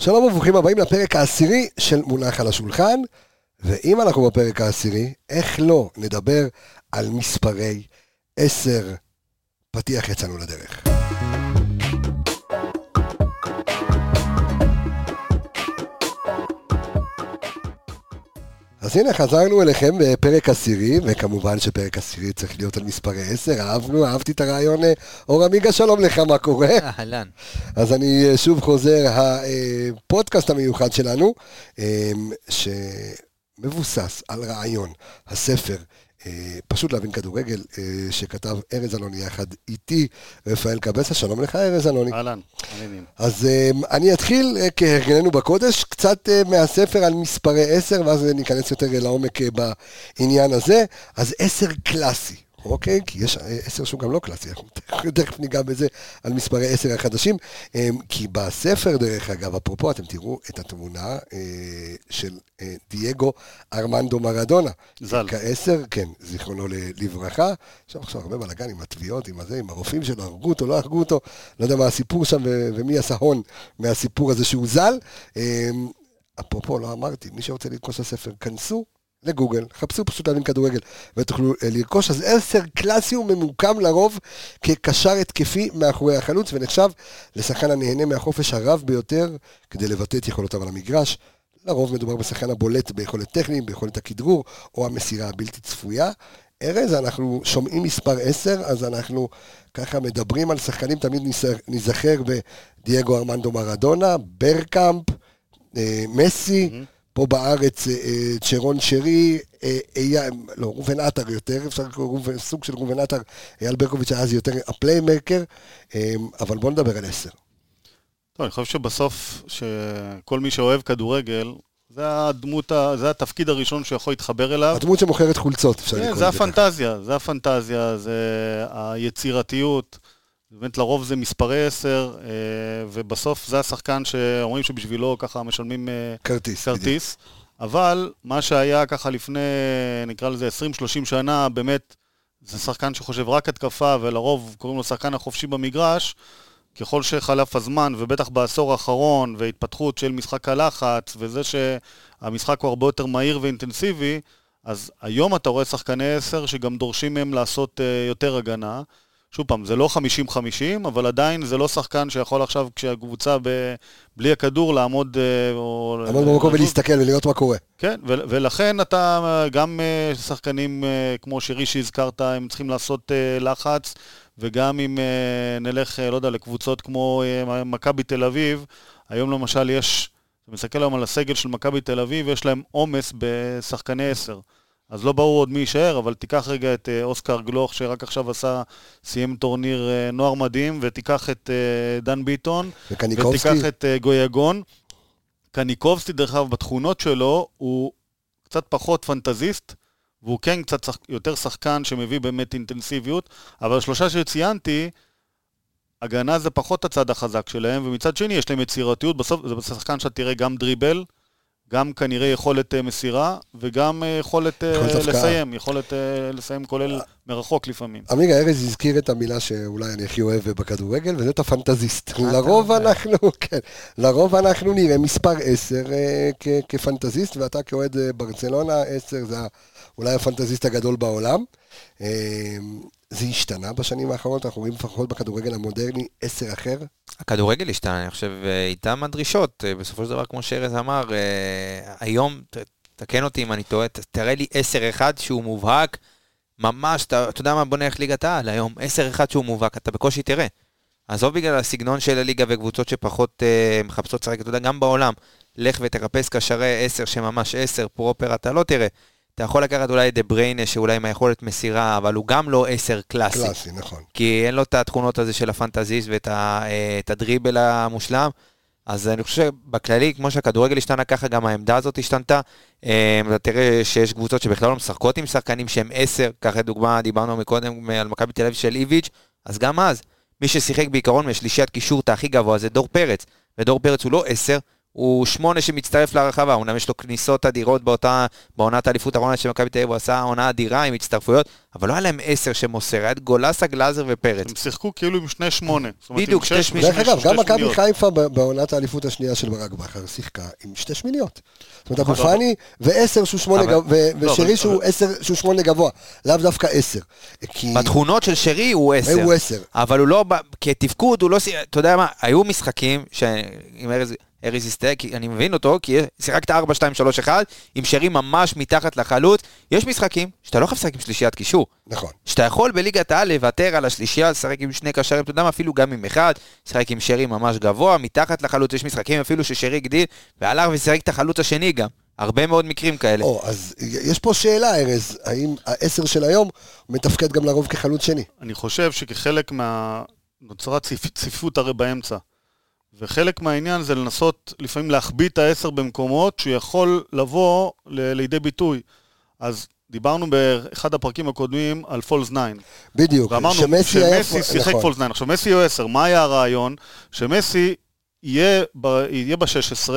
שלום וברוכים הבאים לפרק העשירי של מונח על השולחן, ואם אנחנו בפרק העשירי, איך לא נדבר על מספרי עשר. פתיח יצאנו לדרך. אז הנה, חזרנו אליכם בפרק עשירי, וכמובן שפרק עשירי צריך להיות על מספרי 10, אהבנו, אהבתי את הרעיון. אה, אור עמיגה, שלום לך, מה קורה? אהלן. אז אני אה, שוב חוזר, הפודקאסט המיוחד שלנו, אה, שמבוסס על רעיון הספר אה, פשוט להבין כדורגל, אה, שכתב ארז אלוני יחד איתי, רפאל קבסה, שלום לך ארז אלוני. אהלן, מעניינים. אז אה, אני אתחיל כהרגלנו בקודש, קצת מהספר על מספרי עשר, ואז ניכנס יותר לעומק בעניין הזה. אז עשר קלאסי, אוקיי? כי יש אה, עשר שהוא גם לא קלאסי, אנחנו תכף ניגע בזה על מספרי עשר החדשים. אמ, כי בספר, דרך אגב, אפרופו, אתם תראו את התמונה אה, של אה, דייגו ארמנדו מרדונה. ז"ל. כעשר, כן, זיכרונו לברכה. עכשיו עכשיו הרבה בלאגן עם התביעות, עם הזה, עם הרופאים שלו, הרגו אותו, לא הרגו אותו. לא יודע מה הסיפור שם ומי עשה הון מהסיפור הזה שהוא ז"ל. אמ, אפרופו, לא אמרתי, מי שרוצה לרכוש את הספר, כנסו לגוגל, חפשו פשוט להבין כדורגל ותוכלו אה, לרכוש. אז עשר קלאסי הוא ממוקם לרוב כקשר התקפי מאחורי החלוץ ונחשב לשחקן הנהנה מהחופש הרב ביותר כדי לבטא את יכולותיו על המגרש. לרוב מדובר בשחקן הבולט ביכולת טכנית, ביכולת הכדרור או המסירה הבלתי צפויה. ארז, אנחנו שומעים מספר 10, אז אנחנו ככה מדברים על שחקנים, תמיד ניזכר בדייגו ארמנדו מרדונה, ברגקאמפ, אה, מסי. Mm-hmm. פה בארץ אה, אה, צ'רון שרי, אה, לא, ראובן עטר יותר, אפשר לקרוא סוג של ראובן עטר, אייל ברקוביץ' היה אז יותר ה playmaker, אבל בואו נדבר על עשר. טוב, אני חושב שבסוף, שכל מי שאוהב כדורגל, זה הדמות, זה התפקיד הראשון שיכול להתחבר אליו. הדמות שמוכרת חולצות, אפשר לקרוא לזה. זה הפנטזיה, זה הפנטזיה, זה היצירתיות. באמת לרוב זה מספרי עשר, אה, ובסוף זה השחקן שאומרים שבשבילו ככה משלמים אה, כרטיס. כרטיס. אבל מה שהיה ככה לפני, נקרא לזה 20-30 שנה, באמת, זה שחקן שחושב רק התקפה, ולרוב קוראים לו שחקן החופשי במגרש. ככל שחלף הזמן, ובטח בעשור האחרון, והתפתחות של משחק הלחץ, וזה שהמשחק הוא הרבה יותר מהיר ואינטנסיבי, אז היום אתה רואה שחקני עשר שגם דורשים מהם לעשות uh, יותר הגנה. שוב פעם, זה לא 50-50, אבל עדיין זה לא שחקן שיכול עכשיו, כשהקבוצה ב... בלי הכדור, לעמוד... אה, או... לעמוד במקום ולהסתכל ולראות מה קורה. כן, ו- ולכן אתה, גם אה, שחקנים אה, כמו שרי שהזכרת, הם צריכים לעשות לחץ, וגם אם נלך, לא יודע, לקבוצות כמו מכבי תל אביב, היום למשל יש, אתה מסתכל היום על הסגל של מכבי תל אביב, יש להם עומס בשחקני עשר. אז לא ברור עוד מי יישאר, אבל תיקח רגע את אה, אוסקר גלוך, שרק עכשיו עשה, סיים טורניר אה, נוער מדהים, ותיקח את אה, דן ביטון, וקניקובסקי. ותיקח את גויגון. קניקובסקי, דרך אגב, בתכונות שלו, הוא קצת פחות פנטזיסט, והוא כן קצת שח... יותר שחקן שמביא באמת אינטנסיביות, אבל השלושה שציינתי, הגנה זה פחות הצד החזק שלהם, ומצד שני יש להם יצירתיות, בסוף זה שחקן שאתה תראה גם דריבל, גם כנראה יכולת אה, מסירה, וגם אה, יכולת, אה, לסיים, יכולת לסיים כולל מרחוק לפעמים. עמיגה ארז הזכיר את המילה שאולי אני הכי אוהב בכדורגל, וזה את הפנטזיסט. לרוב אנחנו, כן, לרוב אנחנו נראה מספר 10 כפנטזיסט, ואתה כאוהד ברצלונה, 10 זה אולי הפנטזיסט הגדול בעולם. זה השתנה בשנים האחרונות, אנחנו רואים לפחות בכדורגל המודרני עשר אחר. הכדורגל השתנה, אני חושב, אה, איתם הדרישות. אה, בסופו של דבר, כמו שארז אמר, אה, היום, תקן אותי אם אני טועה, תראה לי עשר אחד שהוא מובהק, ממש, אתה, אתה יודע מה, בוא נלך ליגת העל היום, עשר אחד שהוא מובהק, אתה בקושי תראה. עזוב בגלל הסגנון של הליגה וקבוצות שפחות אה, מחפשות לשחק, אתה יודע, גם בעולם, לך ותחפש קשרי עשר שממש עשר פרופר, אתה לא תראה. אתה יכול לקחת אולי את דה בריינה, שאולי עם היכולת מסירה, אבל הוא גם לא עשר קלאסי. קלאסי, נכון. כי אין לו את התכונות הזה של הפנטזיסט ואת ה, אה, הדריבל המושלם. אז אני חושב שבכללי, כמו שהכדורגל השתנה, ככה גם העמדה הזאת השתנתה. אה, אתה תראה שיש קבוצות שבכלל לא משחקות עם שחקנים שהם עשר, ככה דוגמה, דיברנו מקודם על מכבי תל אביב של איביץ', אז גם אז, מי ששיחק בעיקרון משלישיית קישור את הכי גבוה זה דור פרץ, ודור פרץ הוא לא עשר, הוא שמונה שמצטרף לרחבה, אומנם יש לו כניסות אדירות באותה, בעונת האליפות האחרונה של מכבי תל אביב, הוא עשה עונה אדירה עם הצטרפויות, אבל לא היה להם עשר שמוסר, היה את גולסה, גלאזר ופרץ. הם שיחקו כאילו עם שני שמונה. בדיוק, שתי שמיניות. דרך אגב, גם מכבי. חיפה בעונת האליפות השנייה של ברק בכר שיחקה עם שתי שמיניות. זאת אומרת, אבו נכון. פאני ועשר שהוא שמונה אבל- גב- ו- לא, ושרי שהוא עשר, שהוא שמונה גבוה, לאו דווקא עשר. בתכונות של שרי הוא עשר. הוא עשר. אבל הוא לא, כתפקוד, הוא לא, אתה יודע מה, היו משחקים, עם ארז, יסטה, כי אני מבין אותו, כי שיחקת 4, 2, 3, 1, עם שרי ממש מתחת לחלוץ, יש משחקים שאתה לא יכול לשחק עם שלישיית קישור. נכון. שאתה יכול בליגת העל לוותר על השלישייה, לשחק עם שני קשרים, אתה יודע מה, אפילו גם עם אחד, לשחק עם שרי ממש גבוה, מתחת לחלוץ, יש משחקים אפילו ששרי הגדיל, והלך ושיחק את החלוץ השני גם. הרבה מאוד מקרים כאלה. או, אז יש פה שאלה, ארז, האם העשר של היום מתפקד גם לרוב כחלוץ שני? אני חושב שכחלק מה... נוצרה ציפ... צפיפות הרי באמצע. וחלק מהעניין זה לנסות לפעמים להחביא את העשר במקומות שהוא יכול לבוא ל... לידי ביטוי. אז דיברנו באחד הפרקים הקודמים על פולס 9. בדיוק. ואמרנו שמסי היה... שמסי שיחק נכון. פולס 9. עכשיו מסי הוא 10, מה היה הרעיון? שמסי יהיה ב- יהיה ב-16,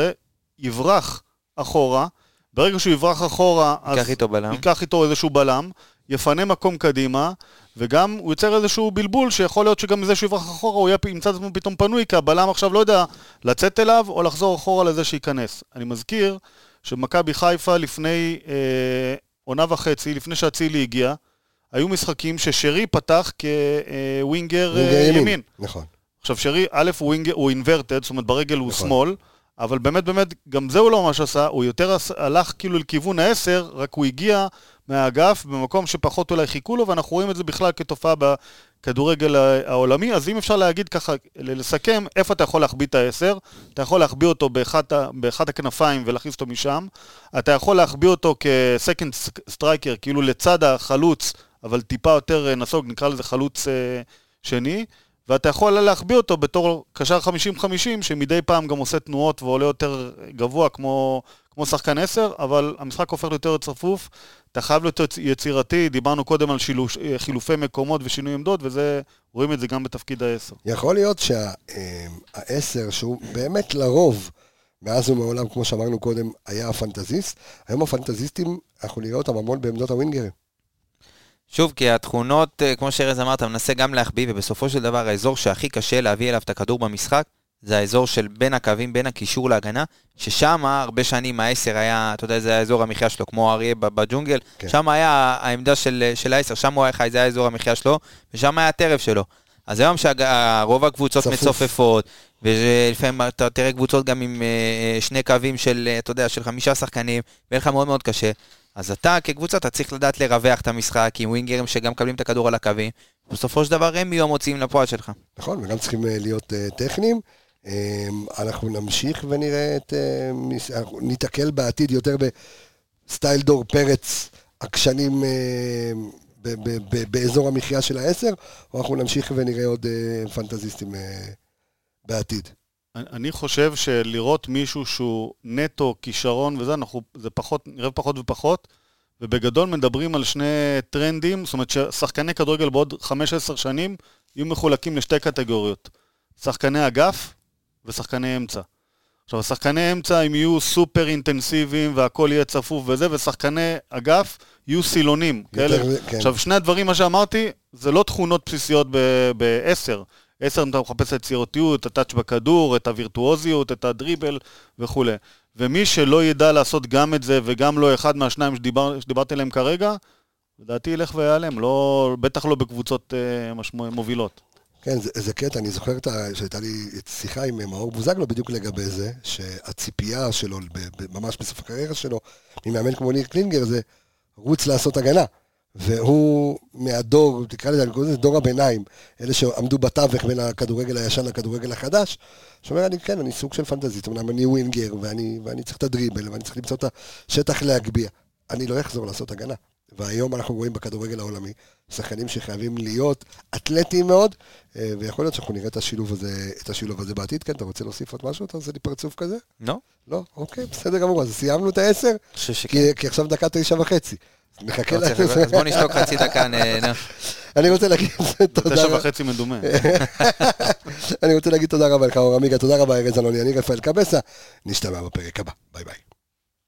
יברח אחורה, ברגע שהוא יברח אחורה, אז ייקח איתו בלם. ייקח איתו איזשהו בלם, יפנה מקום קדימה, וגם הוא יוצר איזשהו בלבול, שיכול להיות שגם מזה שהוא יברח אחורה, הוא ימצא את עצמו פתאום פנוי, כי הבלם עכשיו לא יודע לצאת אליו, או לחזור אחורה לזה שייכנס. אני מזכיר שמכבי חיפה לפני אה, עונה וחצי, לפני שאצילי הגיע, היו משחקים ששרי פתח כווינגר ווינגר אה, ימין. ימין. נכון. עכשיו שרי, א' הוא הוא אינברטד, זאת אומרת ברגל הוא נכון. שמאל, אבל באמת באמת, גם זה הוא לא ממש עשה, הוא יותר הלך כאילו לכיוון העשר, רק הוא הגיע מהאגף במקום שפחות אולי חיכו לו, ואנחנו רואים את זה בכלל כתופעה בכדורגל העולמי, אז אם אפשר להגיד ככה, לסכם, איפה אתה יכול להחביא את העשר? אתה יכול להחביא אותו באחד, ה- באחד הכנפיים ולהכניס אותו משם, אתה יכול להחביא אותו כ second striker, כאילו לצד החלוץ, אבל טיפה יותר אה, נסוג, נקרא לזה חלוץ אה, שני. ואתה יכול להחביא אותו בתור קשר 50-50, שמדי פעם גם עושה תנועות ועולה יותר גבוה כמו, כמו שחקן 10, אבל המשחק הופך ליותר צפוף, אתה חייב להיות יצ- יצירתי, דיברנו קודם על שילוש, חילופי מקומות ושינוי עמדות, וזה, רואים את זה גם בתפקיד ה-10. יכול להיות שהעשר, שהוא באמת לרוב, מאז ומעולם, כמו שאמרנו קודם, היה הפנטזיסט, היום הפנטזיסטים, אנחנו נראה אותם המון בעמדות הווינגרים. שוב, כי התכונות, אה, כמו שארז אמר, אתה מנסה גם להחביא, ובסופו של דבר האזור שהכי קשה להביא אליו את הכדור במשחק, זה האזור של בין הקווים, בין הקישור להגנה, ששם הרבה שנים העשר היה, אתה יודע, זה היה אזור המחיה שלו, כמו אריה בג'ונגל, כן. שם היה העמדה של, של העשר, שם הוא היה חי, זה היה אזור המחיה שלו, ושם היה הטרף שלו. אז היום שרוב הקבוצות צפוף. מצופפות, ולפעמים אתה תראה קבוצות גם עם אה, שני קווים של, אה, אתה יודע, של חמישה שחקנים, ויהיה לך מאוד מאוד קשה. אז אתה כקבוצה, אתה צריך לדעת לרווח את המשחק עם ווינגרים שגם מקבלים את הכדור על הקווים. בסופו של דבר הם יהיו המוציאים לפועל שלך. נכון, וגם צריכים אה, להיות אה, טכניים. אה, אנחנו נמשיך ונראה את... מס- אנחנו ניתקל בעתיד יותר בסטייל דור פרץ, עקשנים אה, ב- ב- ב- באזור המחיה של העשר, או אנחנו נמשיך ונראה עוד אה, פנטזיסטים אה, בעתיד. אני- חושב שלראות מישהו שהוא נטו כישרון וזה, אנחנו, זה פחות, נראה פחות ופחות, ובגדול מדברים על שני טרנדים, זאת אומרת ששחקני כדורגל בעוד 15 שנים יהיו מחולקים לשתי קטגוריות, שחקני אגף ושחקני אמצע. עכשיו, השחקני אמצע הם יהיו סופר אינטנסיביים והכל יהיה צפוף וזה, ושחקני אגף יהיו סילונים. כאלה. יותר- כן. עכשיו, שני הדברים, מה שאמרתי, זה לא תכונות בסיסיות בעשר. עשר אתה מחפש את היצירתיות, את הטאץ' בכדור, את הווירטואוזיות, את הדריבל וכולי. ומי שלא ידע לעשות גם את זה וגם לא אחד מהשניים שדיבר, שדיברתי עליהם כרגע, לדעתי ילך ויעלם, לא, בטח לא בקבוצות אה, משמו, מובילות. כן, זה, זה קטע, אני זוכר שהייתה לי שיחה עם מאור בוזגלו בדיוק לגבי זה, שהציפייה שלו, ממש בסוף הקריירה שלו, ממאמן כמו ניר קלינגר, זה רוץ לעשות הגנה. והוא מהדור, תקרא לזה, אני קורא לזה דור הביניים, אלה שעמדו בתווך בין הכדורגל הישן לכדורגל החדש, שאומר, אני כן, אני סוג של פנטזיסט, אמנם אני ווינגר, ואני, ואני צריך את הדריבל, ואני צריך למצוא את השטח להגביה. אני לא אחזור לעשות הגנה. והיום אנחנו רואים בכדורגל העולמי שחקנים שחייבים להיות אתלטיים מאוד, אה, ויכול להיות שאנחנו נראה את השילוב הזה, את השילוב הזה בעתיד. כן, אתה רוצה להוסיף עוד משהו? אתה עושה לי פרצוף כזה? לא? לא? אוקיי, בסדר גמור. אז סיימנו את העשר, אני חושב שכן. כי, כי עכשיו דקה תשע וחצי. מחכה לא צריך- אז בוא נשתוק חצי דקה, נו. אני רוצה להגיד תודה תשע רבה. וחצי מדומה. אני רוצה להגיד תודה רבה לך, אור עמיגה, תודה רבה ארז אלוני, אני רפאל קבסה, נשתמע בפרק הבא, ביי ביי.